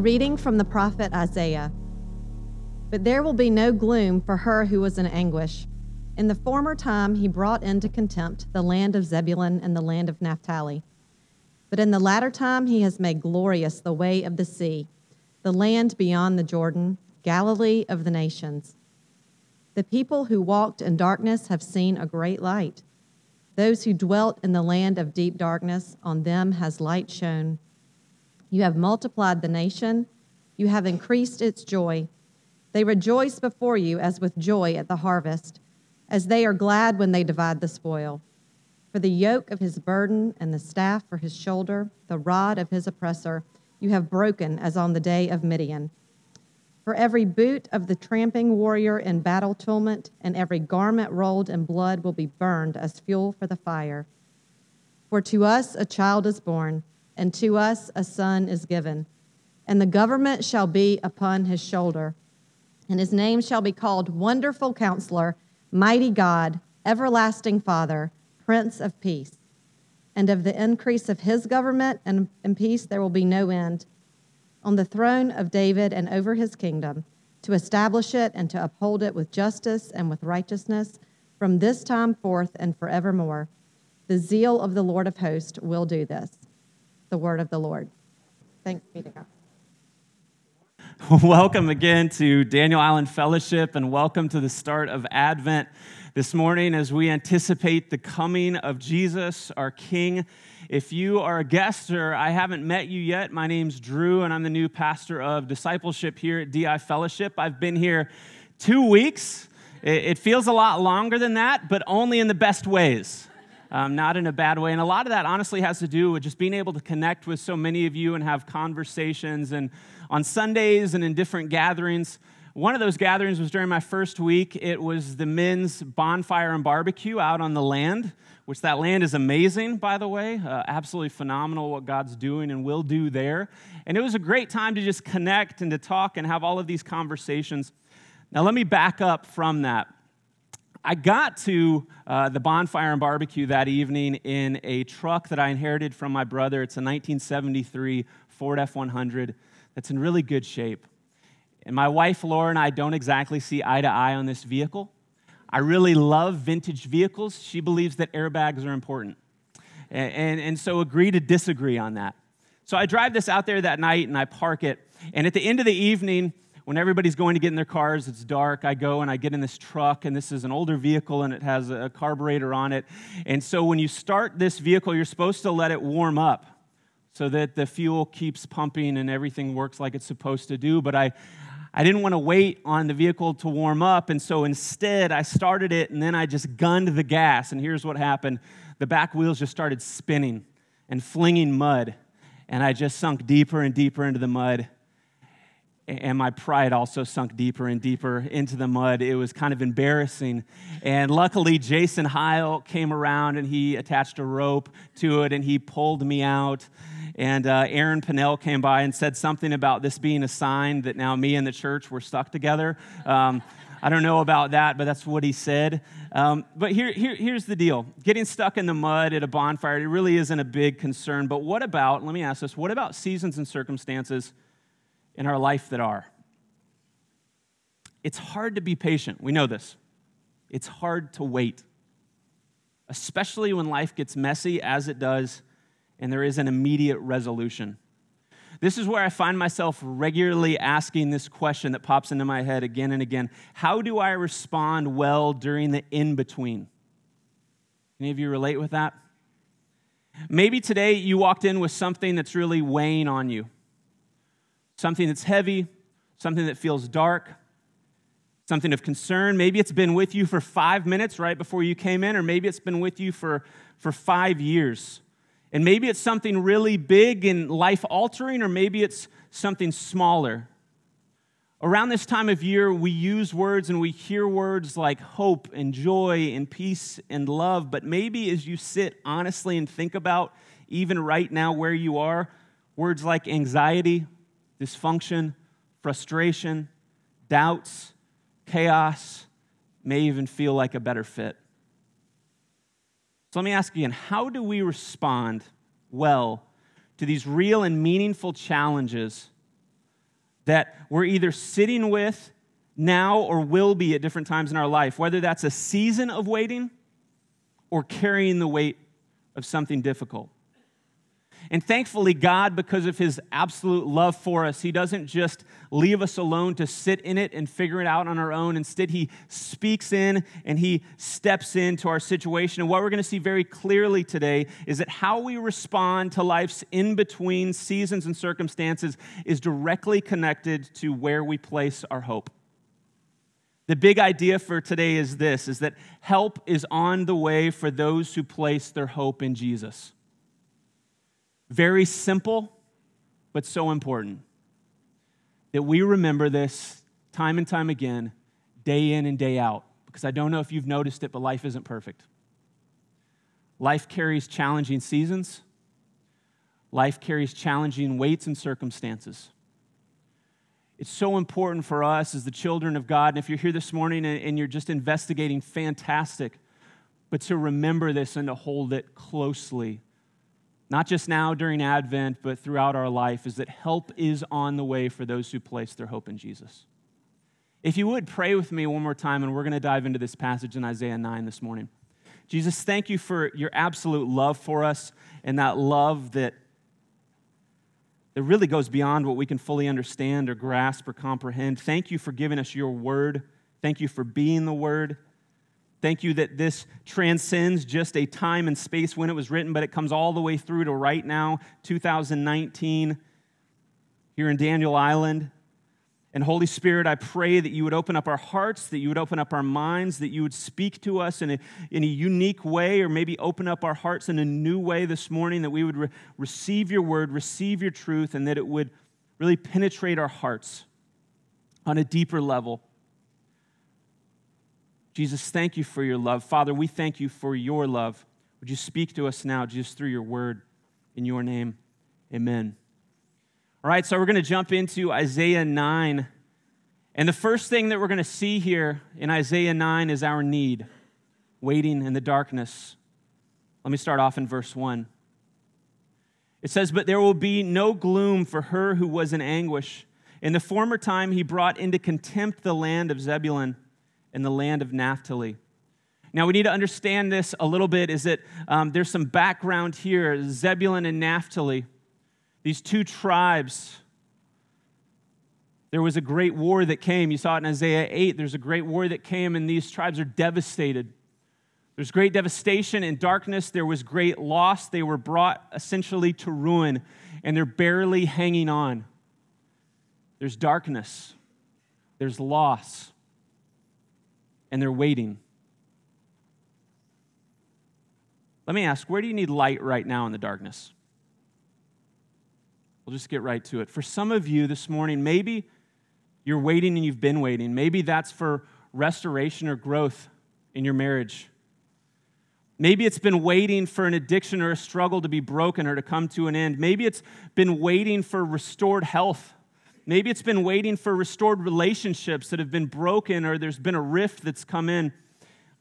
A reading from the prophet Isaiah. But there will be no gloom for her who was in anguish. In the former time, he brought into contempt the land of Zebulun and the land of Naphtali. But in the latter time, he has made glorious the way of the sea, the land beyond the Jordan, Galilee of the nations. The people who walked in darkness have seen a great light. Those who dwelt in the land of deep darkness, on them has light shone. You have multiplied the nation, you have increased its joy. They rejoice before you as with joy at the harvest, as they are glad when they divide the spoil. For the yoke of his burden and the staff for his shoulder, the rod of his oppressor, you have broken as on the day of Midian. For every boot of the tramping warrior in battle tumult and every garment rolled in blood will be burned as fuel for the fire. For to us a child is born, and to us a son is given, and the government shall be upon his shoulder, and his name shall be called Wonderful Counselor, Mighty God, Everlasting Father Prince of Peace. And of the increase of his government and, and peace there will be no end on the throne of David and over his kingdom, to establish it and to uphold it with justice and with righteousness from this time forth and forevermore. The zeal of the Lord of hosts will do this. The word of the Lord. Thanks be to God. Welcome again to Daniel Island Fellowship and welcome to the start of Advent this morning as we anticipate the coming of Jesus, our King. If you are a guest or I haven't met you yet, my name's Drew and I'm the new pastor of discipleship here at DI Fellowship. I've been here two weeks. It feels a lot longer than that, but only in the best ways. Um, not in a bad way. And a lot of that honestly has to do with just being able to connect with so many of you and have conversations. And on Sundays and in different gatherings, one of those gatherings was during my first week. It was the men's bonfire and barbecue out on the land, which that land is amazing, by the way. Uh, absolutely phenomenal what God's doing and will do there. And it was a great time to just connect and to talk and have all of these conversations. Now, let me back up from that. I got to uh, the bonfire and barbecue that evening in a truck that I inherited from my brother. It's a 1973 Ford F 100 that's in really good shape. And my wife, Laura, and I don't exactly see eye to eye on this vehicle. I really love vintage vehicles. She believes that airbags are important. And, and, and, so agree to disagree on that. So I drive this out there that night and I park it. And at the end of the evening, when everybody's going to get in their cars, it's dark. I go and I get in this truck, and this is an older vehicle and it has a carburetor on it. And so when you start this vehicle, you're supposed to let it warm up so that the fuel keeps pumping and everything works like it's supposed to do. But I, I didn't want to wait on the vehicle to warm up, and so instead I started it and then I just gunned the gas. And here's what happened the back wheels just started spinning and flinging mud, and I just sunk deeper and deeper into the mud. And my pride also sunk deeper and deeper into the mud. It was kind of embarrassing. And luckily, Jason Heil came around and he attached a rope to it and he pulled me out. And uh, Aaron Pinnell came by and said something about this being a sign that now me and the church were stuck together. Um, I don't know about that, but that's what he said. Um, but here, here, here's the deal getting stuck in the mud at a bonfire, it really isn't a big concern. But what about, let me ask this, what about seasons and circumstances in our life that are? It's hard to be patient. We know this. It's hard to wait, especially when life gets messy, as it does and there is an immediate resolution. This is where I find myself regularly asking this question that pops into my head again and again How do I respond well during the in between? Any of you relate with that? Maybe today you walked in with something that's really weighing on you, something that's heavy, something that feels dark, something of concern. Maybe it's been with you for five minutes right before you came in, or maybe it's been with you for, for five years. And maybe it's something really big and life altering, or maybe it's something smaller. Around this time of year, we use words and we hear words like hope and joy and peace and love. But maybe as you sit honestly and think about, even right now where you are, words like anxiety, dysfunction, frustration, doubts, chaos may even feel like a better fit. So let me ask again how do we respond well to these real and meaningful challenges that we're either sitting with now or will be at different times in our life, whether that's a season of waiting or carrying the weight of something difficult. And thankfully, God, because of his absolute love for us, he doesn't just leave us alone to sit in it and figure it out on our own. Instead, he speaks in and he steps into our situation. And what we're going to see very clearly today is that how we respond to life's in between seasons and circumstances is directly connected to where we place our hope. The big idea for today is this is that help is on the way for those who place their hope in Jesus. Very simple, but so important that we remember this time and time again, day in and day out. Because I don't know if you've noticed it, but life isn't perfect. Life carries challenging seasons, life carries challenging weights and circumstances. It's so important for us as the children of God. And if you're here this morning and, you're just investigating, fantastic. But to remember this and to hold it closely not just now during Advent, but throughout our life, is that help is on the way for those who place their hope in Jesus. If you would pray with me one more time, and we're going to dive into this passage in Isaiah 9 this morning. Jesus, thank you for your absolute love for us and that love that, that really goes beyond what we can fully understand or grasp or comprehend. Thank you for giving us your word. Thank you for being the word. Thank you that this transcends just a time and space when it was written, but it comes all the way through to right now, 2019, here in Daniel Island. And Holy Spirit, I pray that you would open up our hearts, that you would open up our minds, that you would speak to us in a, in a unique way, or maybe open up our hearts in a new way this morning, that we would re- receive your word, receive your truth, and that it would really penetrate our hearts on a deeper level. Jesus, thank you for your love. Father, we thank you for your love. Would you speak to us now just through your word in your name? Amen. All right, so we're going to jump into Isaiah 9. And the first thing that we're going to see here in Isaiah 9 is our need, waiting in the darkness. Let me start off in verse 1. It says, But there will be no gloom for her who was in anguish. In the former time, he brought into contempt the land of Zebulun in the land of Naphtali. Now, we need to understand this a little bit is that um, there's some background here Zebulun and Naphtali, these two tribes. There was a great war that came. You saw it in Isaiah 8. There's a great war that came, and these tribes are devastated. There's great devastation and darkness. There was great loss. They were brought essentially to ruin, and they're barely hanging on. There's darkness, there's loss and they're waiting. Let me ask where do you need light right now in the darkness? We'll just get right to it. For some of you this morning, maybe you're waiting and you've been waiting. Maybe that's for restoration or growth in your marriage. Maybe it's been waiting for an addiction or a struggle to be broken or to come to an end. Maybe it's been waiting for restored health Maybe it's been waiting for restored relationships that have been broken or there's been a rift that's come in.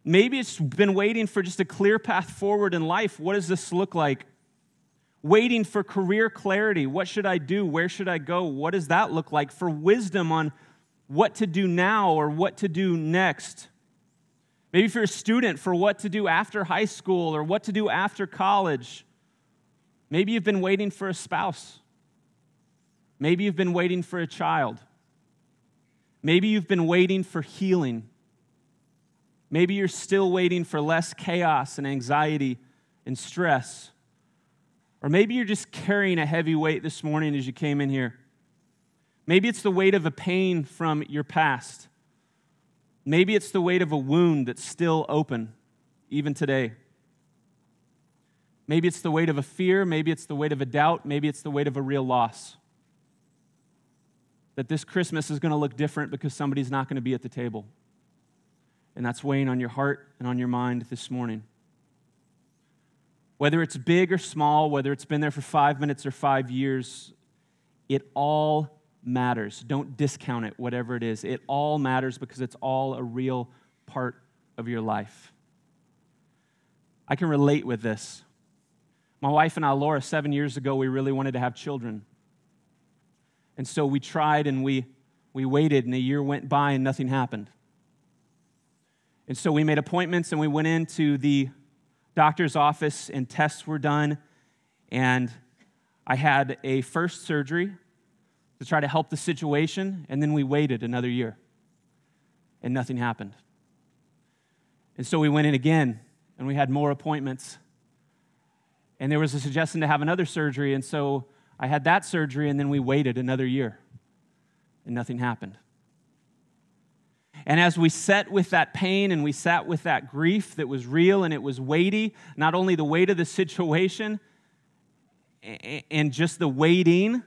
Maybe it's been waiting for just a clear path forward in life. What does this look like? Waiting for career clarity. What should I do? Where should I go? What does that look like? For wisdom on what to do now or what to do next. Maybe if you're a student, for what to do after high school or what to do after college. Maybe you've been waiting for a spouse. Maybe you've been waiting for a child. Maybe you've been waiting for healing. Maybe you're still waiting for less chaos and anxiety and stress. Or maybe you're just carrying a heavy weight this morning as you came in here. Maybe it's the weight of a pain from your past. Maybe it's the weight of a wound that's still open, even today. Maybe it's the weight of a fear. Maybe it's the weight of a doubt. Maybe it's the weight of a real loss that this Christmas is going to look different because somebody's not going to be at the table. And that's weighing on your heart and on your mind this morning. Whether it's big or small, whether it's been there for five minutes or five years, it all matters. Don't discount it, whatever it is. It all matters because it's all a real part of your life. I can relate with this. My wife and I, Laura, seven years ago, we really wanted to have children. And so we tried and we, we waited, and a year went by and nothing happened. And so we made appointments and we went into the doctor's office, and tests were done. And I had a first surgery to try to help the situation, and then we waited another year, and nothing happened. And so we went in again, and we had more appointments. And there was a suggestion to have another surgery, and so I had that surgery, and then we waited another year, and nothing happened. And as we sat with that pain and we sat with that grief that was real and it was weighty, not only the weight of the situation and just the waiting,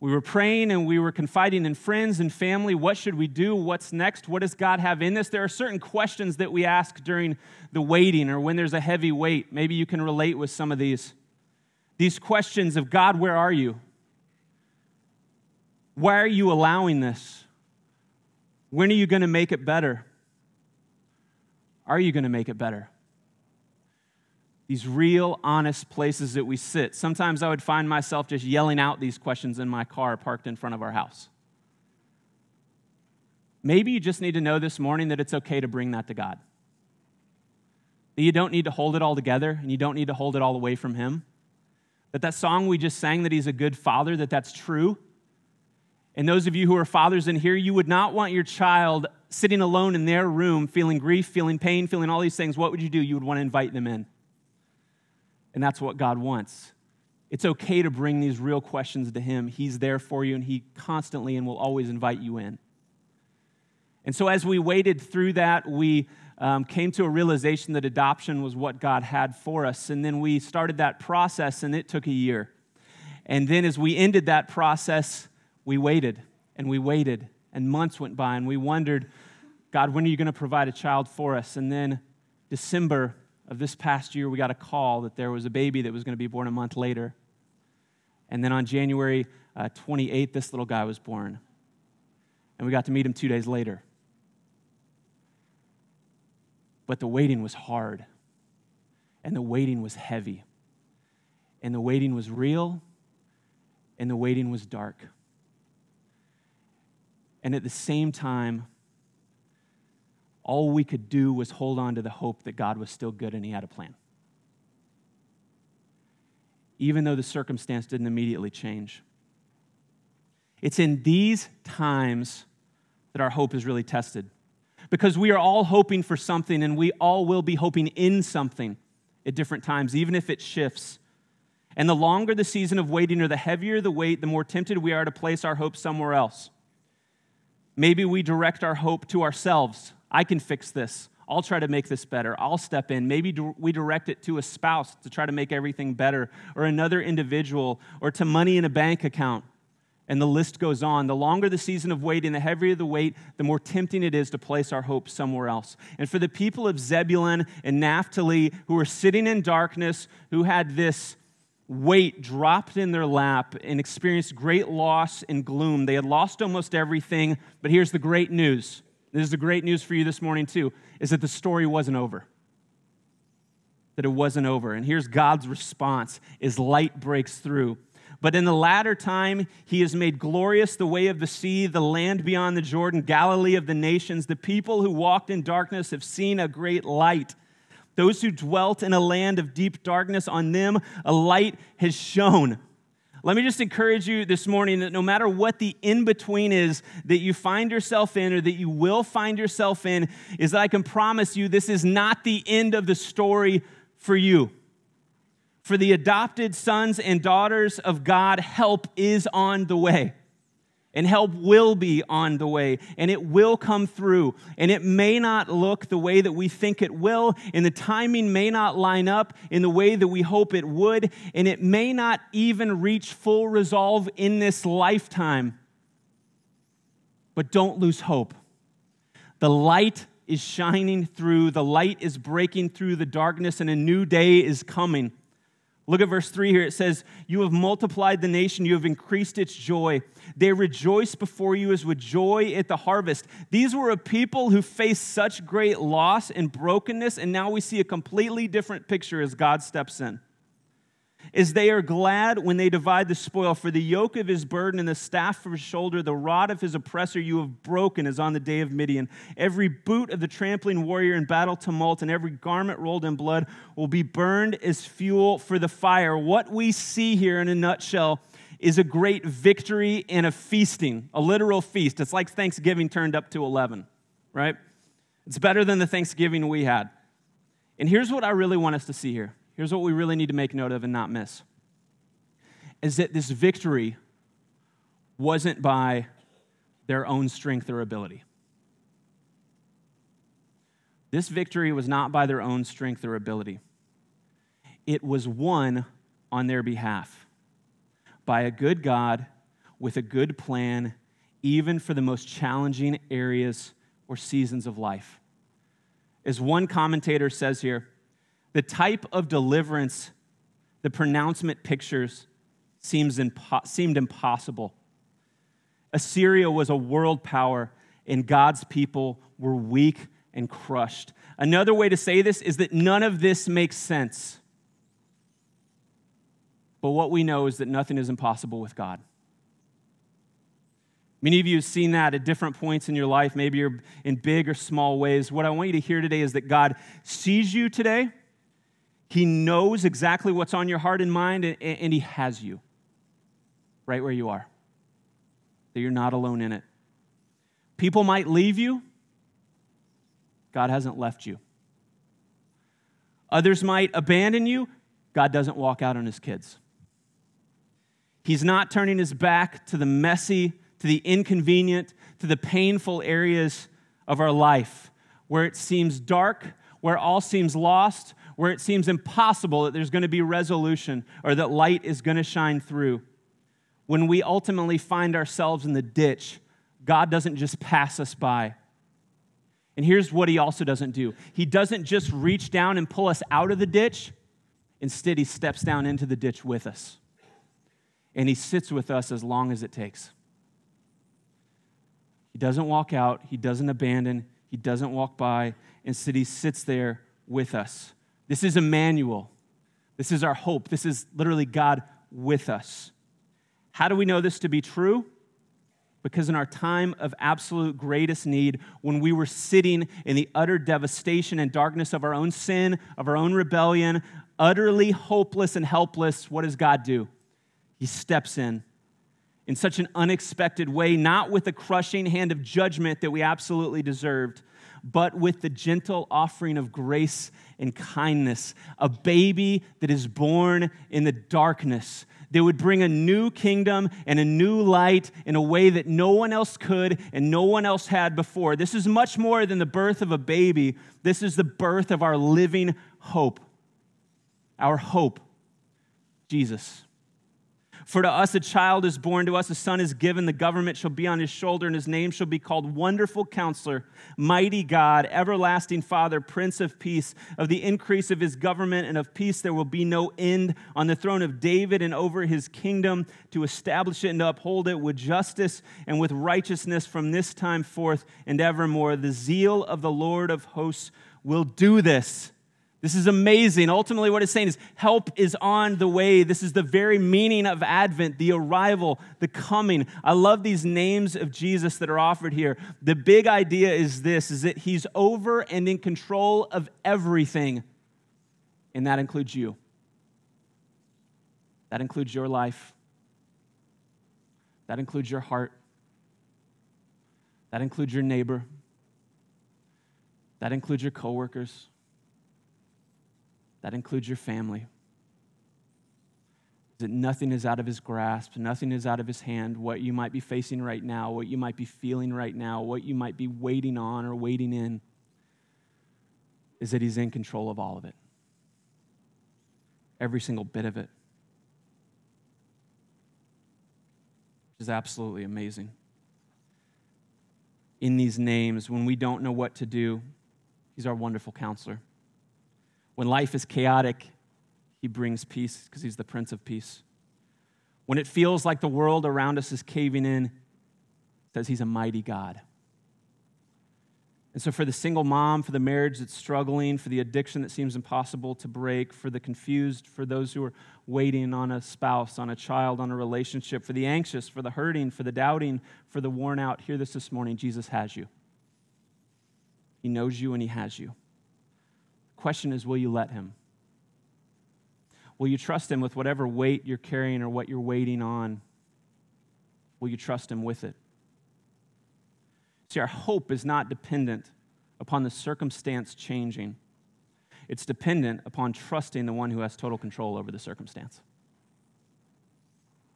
we were praying and we were confiding in friends and family. What should we do? What's next? What does God have in this? There are certain questions that we ask during the waiting or when there's a heavy weight. Maybe you can relate with some of these. These questions of God, where are you? Why are you allowing this? When are you going to make it better? Are you going to make it better? these real, honest places that we sit. Sometimes I would find myself just yelling out these questions in my car parked in front of our house. Maybe you just need to know this morning that it's okay to bring that to God. That you don't need to hold it all together and you don't need to hold it all away from Him. That that song we just sang, that He's a good father, that that's true. And those of you who are fathers in here, you would not want your child sitting alone in their room, feeling grief, feeling pain, feeling all these things. What would you do? You would want to invite them in. And that's what God wants. It's okay to bring these real questions to Him. He's there for you, and He constantly and will always invite you in. And so, as we waited through that, we um, came to a realization that adoption was what God had for us. And then we started that process, and it took a year. And then, as we ended that process, we waited and we waited, and months went by, and we wondered, God, when are you going to provide a child for us? And then, December of this past year, we got a call that there was a baby that was going to be born a month later. And then on January uh, 28th, this little guy was born. And we got to meet him two days later. But the waiting was hard, and the waiting was heavy, and the waiting was real, and the waiting was dark. And at the same time, all we could do was hold on to the hope that God was still good and He had a plan. Even though the circumstance didn't immediately change. It's in these times that our hope is really tested. Because we are all hoping for something and we all will be hoping in something at different times, even if it shifts. And the longer the season of waiting or the heavier the weight, the more tempted we are to place our hope somewhere else. Maybe we direct our hope to ourselves I can fix this. I'll try to make this better. I'll step in. Maybe we direct it to a spouse to try to make everything better, or another individual, or to money in a bank account. And the list goes on. The longer the season of waiting, the heavier the weight, the more tempting it is to place our hope somewhere else. And for the people of Zebulun and Naphtali who were sitting in darkness, who had this weight dropped in their lap and experienced great loss and gloom, they had lost almost everything. But here's the great news this is the great news for you this morning, too, is that the story wasn't over. That it wasn't over. And here's God's response as light breaks through. But in the latter time, he has made glorious the way of the sea, the land beyond the Jordan, Galilee of the nations. The people who walked in darkness have seen a great light. Those who dwelt in a land of deep darkness, on them a light has shone. Let me just encourage you this morning that no matter what the in between is that you find yourself in or that you will find yourself in, is that I can promise you this is not the end of the story for you. For the adopted sons and daughters of God, help is on the way. And help will be on the way. And it will come through. And it may not look the way that we think it will. And the timing may not line up in the way that we hope it would. And it may not even reach full resolve in this lifetime. But don't lose hope. The light is shining through. The light is breaking through. The darkness and a new day is coming Look at verse 3 here. It says, You have multiplied the nation, you have increased its joy. They rejoice before you as with joy at the harvest. These were a people who faced such great loss and brokenness, and now we see a completely different picture as God steps in. Is they are glad when they divide the spoil. For the yoke of his burden and the staff of his shoulder, the rod of his oppressor you have broken as on the day of Midian. Every boot of the trampling warrior in battle tumult and every garment rolled in blood will be burned as fuel for the fire. What we see here in a nutshell is a great victory and a feasting, a literal feast. It's like Thanksgiving turned up to 11, right? It's better than the Thanksgiving we had. And here's what I really want us to see here Here's what we really need to make note of and not miss is that this victory wasn't by their own strength or ability. This victory was not by their own strength or ability. It was won on their behalf by a good God with a good plan, even for the most challenging areas or seasons of life. As one commentator says here, the type of deliverance the pronouncement pictures seems impo- seemed impossible. Assyria was a world power, and God's people were weak and crushed. Another way to say this is that none of this makes sense. But what we know is that nothing is impossible with God. Many of you have seen that at different points in your life. Maybe you're in big or small ways. What I want you to hear today is that God sees you today he knows exactly what's on your heart and mind, and, and He has you right where you are. That you're not alone in it. People might leave you, God hasn't left you. Others might abandon you, God doesn't walk out on His kids. He's not turning His back to the messy, to the inconvenient, to the painful areas of our life where it seems dark, where all seems lost, where it seems impossible that there's going to be resolution or that light is going to shine through. When we ultimately find ourselves in the ditch, God doesn't just pass us by. And here's what He also doesn't do He doesn't just reach down and pull us out of the ditch, instead, He steps down into the ditch with us. And He sits with us as long as it takes. He doesn't walk out, He doesn't abandon, He doesn't walk by. Instead, He sits there with us. This is Emmanuel. This is our hope. This is literally God with us. How do we know this to be true? Because in our time of absolute greatest need, when we were sitting in the utter devastation and darkness of our own sin, of our own rebellion, utterly hopeless and helpless, what does God do? He steps in in such an unexpected way, not with the crushing hand of judgment that we absolutely deserved, but with the gentle offering of grace and kindness, a baby that is born in the darkness. That would bring a new kingdom and a new light in a way that no one else could and no one else had before. This is much more than the birth of a baby. This is the birth of our living hope. Our hope, Jesus. For to us a child is born, to us a son is given, the government shall be on his shoulder, and his name shall be called Wonderful Counselor, Mighty God, Everlasting Father, Prince of Peace. Of the increase of his government and of peace there will be no end on the throne of David and over his kingdom to establish it and to uphold it with justice and with righteousness from this time forth and evermore. The zeal of the Lord of hosts will do this. This is amazing. Ultimately, what it's saying is help is on the way. This is the very meaning of Advent, the arrival, the coming. I love these names of Jesus that are offered here. The big idea is this is that he's over and in control of everything. And that includes you. That includes your life. That includes your heart. That includes your neighbor. That includes your coworkers. That includes your family. That nothing is out of his grasp, nothing is out of his hand. What you might be facing right now, what you might be feeling right now, what you might be waiting on or waiting in, is that he's in control of all of it. Every single bit of it. Which is absolutely amazing. In these names, when we don't know what to do, he's our wonderful counselor. When life is chaotic, he brings peace because he's the Prince of Peace. When it feels like the world around us is caving in, says he's a mighty God. And so, for the single mom, for the marriage that's struggling, for the addiction that seems impossible to break, for the confused, for those who are waiting on a spouse, on a child, on a relationship, for the anxious, for the hurting, for the doubting, for the worn out, hear this this morning Jesus has you. He knows you and He has you. Question is will you let Him? Will you trust Him with whatever weight you're carrying or what you're waiting on? Will you trust Him with it? See, our hope is not dependent upon the circumstance changing, it's dependent upon trusting the one who has total control over the circumstance.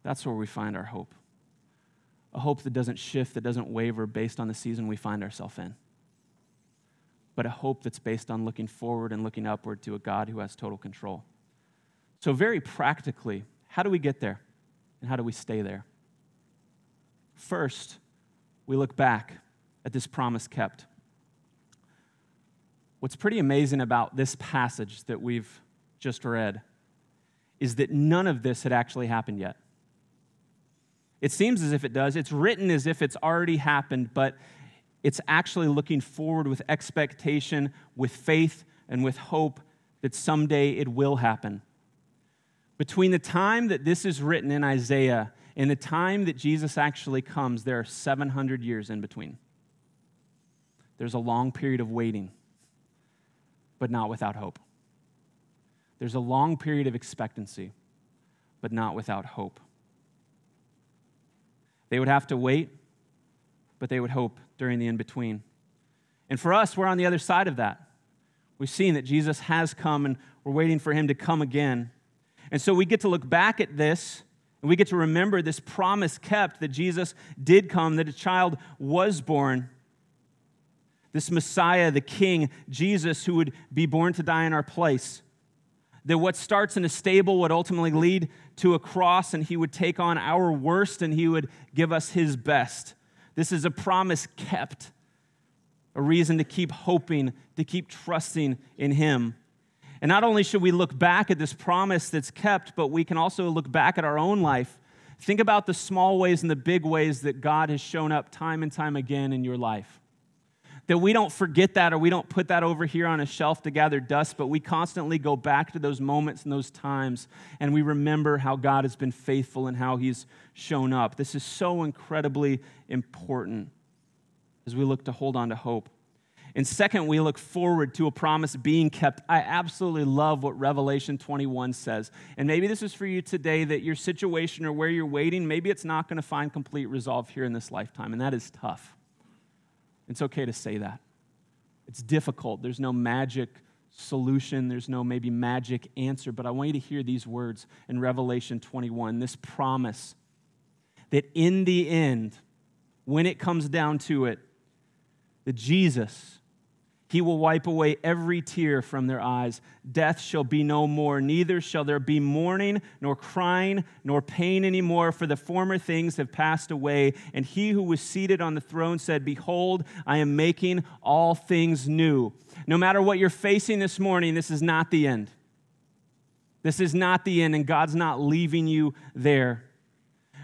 That's where we find our hope. A hope that doesn't shift, that doesn't waver based on the season we find ourselves in, but a hope that's based on looking forward and looking upward to a God who has total control. So, very practically, how do we get there? And how do we stay there? First, we look back at this promise kept. What's pretty amazing about this passage that we've just read is that none of this had actually happened yet. It seems as if it does. It's written as if it's already happened, but it's actually looking forward with expectation, with faith, and with hope that someday it will happen. Between the time that this is written in Isaiah and the time that Jesus actually comes, there are 700 years in between. There's a long period of waiting, but not without hope. There's a long period of expectancy, but not without hope. They would have to wait, but they would hope during the in between. And for us, we're on the other side of that. We've seen that Jesus has come and we're waiting for him to come again. And so we get to look back at this and we get to remember this promise kept that Jesus did come, that a child was born this Messiah, the King, Jesus, who would be born to die in our place. That what starts in a stable would ultimately lead to a cross, and he would take on our worst and he would give us his best. This is a promise kept, a reason to keep hoping, to keep trusting in him. And not only should we look back at this promise that's kept, but we can also look back at our own life. Think about the small ways and the big ways that God has shown up time and time again in your life that we don't forget that or we don't put that over here on a shelf to gather dust, but we constantly go back to those moments and those times and we remember how God has been faithful and how He's shown up. This is so incredibly important as we look to hold on to hope. And second, we look forward to a promise being kept. I absolutely love what Revelation 21 says. And maybe this is for you today that your situation or where you're waiting, maybe it's not going to find complete resolve here in this lifetime, and that is tough. It's okay to say that. It's difficult. There's no magic solution, there's no maybe magic answer, but I want you to hear these words in Revelation 21 this promise that in the end, when it comes down to it, that Jesus, he will wipe away every tear from their eyes. Death shall be no more, neither shall there be mourning, nor crying, nor pain anymore, for the former things have passed away. And he who was seated on the throne said, Behold, I am making all things new. No matter what you're facing this morning, this is not the end. This is not the end, and God's not leaving you there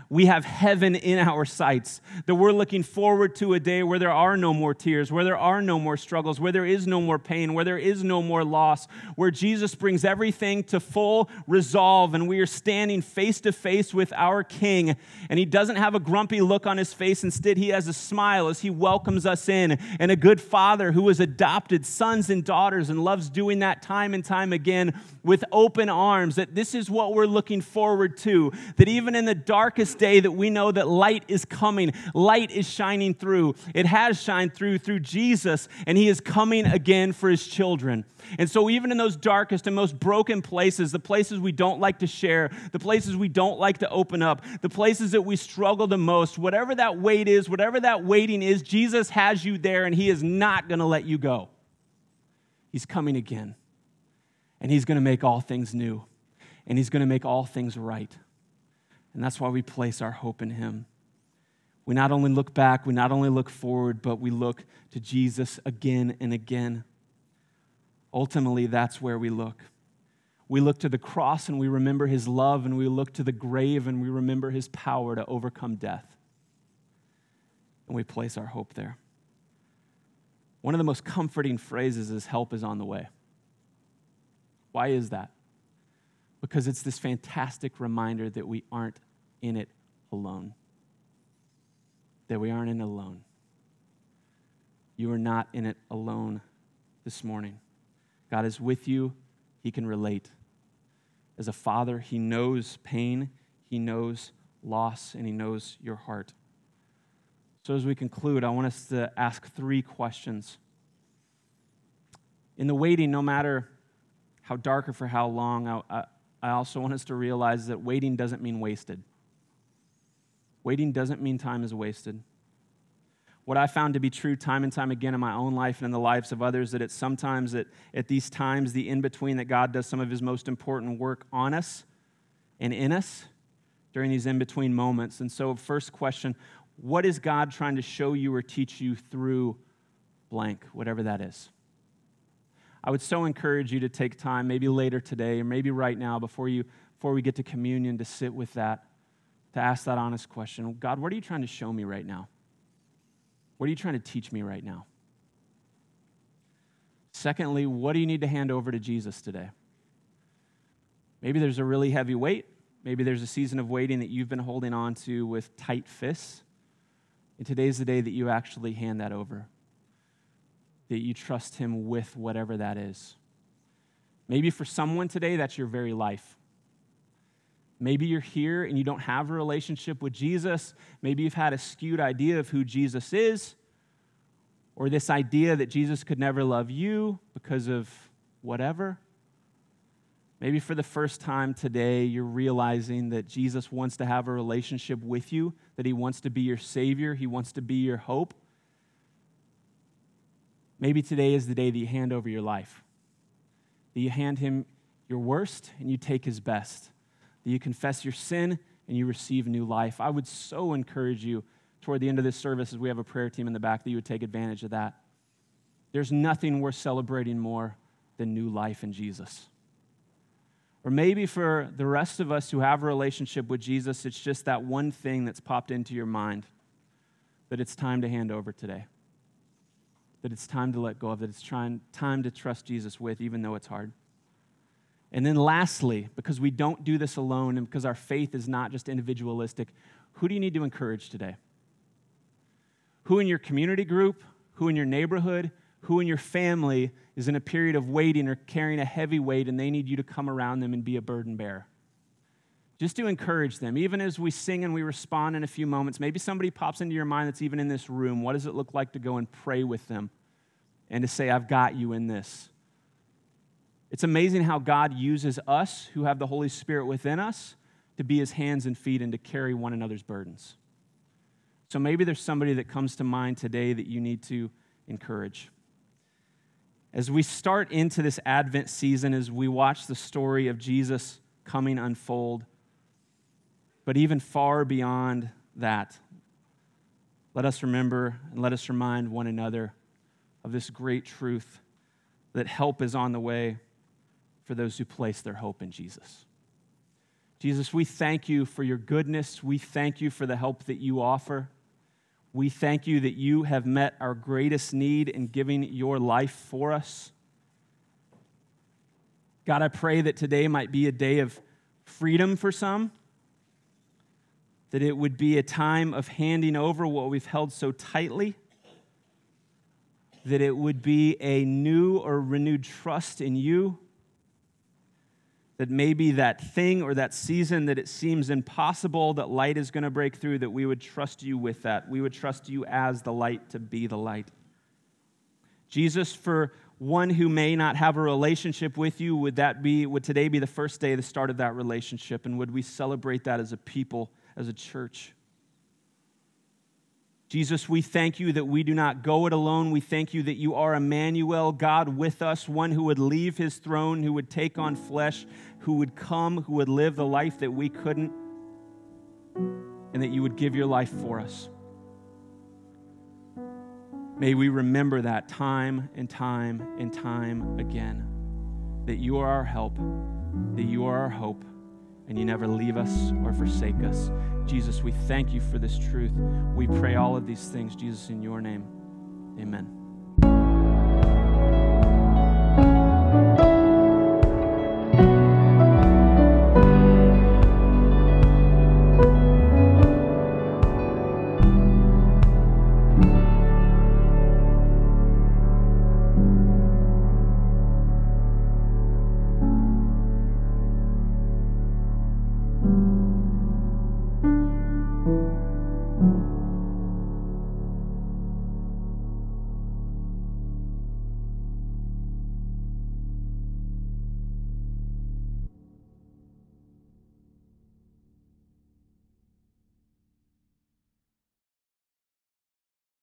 we have heaven in our sights, that we're looking forward to a day where there are no more tears, where there are no more struggles, where there is no more pain, where there is no more loss, where Jesus brings everything to full resolve and we are standing face to face with our King. And he doesn't have a grumpy look on his face. Instead, he has a smile as he welcomes us in, and a good father who has adopted sons and daughters and loves doing that time and time again with open arms. That this is what we're looking forward to, that even in the darkest day that we know that light is coming, light is shining through. It has shined through through Jesus, and He is coming again for His children. And so, even in those darkest and most broken places, the places we don't like to share, the places we don't like to open up, the places that we struggle the most, whatever that weight is, whatever that waiting is, Jesus has you there and He is not going to let you go. He's coming again. And He's going to make all things new. And He's going to make all things right. And that's why we place our hope in Him. We not only look back, we not only look forward, but we look to Jesus again and again. Ultimately, that's where we look. We look to the cross and we remember his love, and we look to the grave and we remember his power to overcome death. And we place our hope there. One of the most comforting phrases is help is on the way. Why is that? Because it's this fantastic reminder that we aren't in it alone. That we aren't in it alone. You are not in it alone this morning. God is with you, He can relate. As a father, He knows pain, He knows loss, and He knows your heart. So, as we conclude, I want us to ask three questions. In the waiting, no matter how dark or for how long, I, I also want us to realize that waiting doesn't mean wasted. Waiting doesn't mean time is wasted. What I found to be true time and time again in my own life and in the lives of others, that it's sometimes that at these times, the in between, that God does some of his most important work on us and in us during these in between moments. And so, first question what is God trying to show you or teach you through blank, whatever that is? I would so encourage you to take time, maybe later today or maybe right now before, you, before we get to communion, to sit with that, to ask that honest question God, what are you trying to show me right now? What are you trying to teach me right now? Secondly, what do you need to hand over to Jesus today? Maybe there's a really heavy weight. Maybe there's a season of waiting that you've been holding on to with tight fists. And today's the day that you actually hand that over, that you trust Him with whatever that is. Maybe for someone today, that's your very life. Maybe you're here and you don't have a relationship with Jesus. Maybe you've had a skewed idea of who Jesus is, or this idea that Jesus could never love you because of whatever. Maybe for the first time today, you're realizing that Jesus wants to have a relationship with you, that he wants to be your Savior, he wants to be your hope. Maybe today is the day that you hand over your life, that you hand him your worst and you take his best, that you confess your sin and you receive new life. I would so encourage you toward the end of this service, as we have a prayer team in the back, that you would take advantage of that. There's nothing worth celebrating more than new life in Jesus. Or maybe for the rest of us who have a relationship with Jesus, it's just that one thing that's popped into your mind that it's time to hand over today. That it's time to let go of, that it's trying, time to trust Jesus with, even though it's hard. And then, lastly, because we don't do this alone and because our faith is not just individualistic, who do you need to encourage today? Who in your community group, who in your neighborhood, who in your family is in a period of waiting or carrying a heavy weight and they need you to come around them and be a burden bearer. Just to encourage them, even as we sing and we respond in a few moments, maybe somebody pops into your mind that's even in this room. What does it look like to go and pray with them and to say, I've got you in this? It's amazing how God uses us who have the Holy Spirit within us to be his hands and feet and to carry one another's burdens. So maybe there's somebody that comes to mind today that you need to encourage. As we start into this Advent season, as we watch the story of Jesus coming unfold, but even far beyond that, let us remember and let us remind one another of this great truth that help is on the way for those who place their hope in Jesus. Jesus, we thank you for your goodness. We thank you for the help that you offer. We thank you that you have met our greatest need in giving your life for us. God, I pray that today might be a day of freedom for some, that it would be a time of handing over what we've held so tightly, that it would be a new or renewed trust in you that maybe that thing or that season that it seems impossible that light is going to break through, that we would trust you with that. We would trust you as the light to be the light. Jesus, for one who may not have a relationship with you, would that be, would today be the first day, the start of that relationship? And would we celebrate that as a people, as a church? Jesus, we thank you that we do not go it alone. We thank you that you are Emmanuel, God with us, one who would leave his throne, who would take on flesh, who would come, who would live the life that we couldn't, and that you would give your life for us. May we remember that time and time and time again that you are our help, that you are our hope and you never leave us or forsake us. Jesus, we thank you for this truth. We pray all of these things, Jesus, in your name. Amen.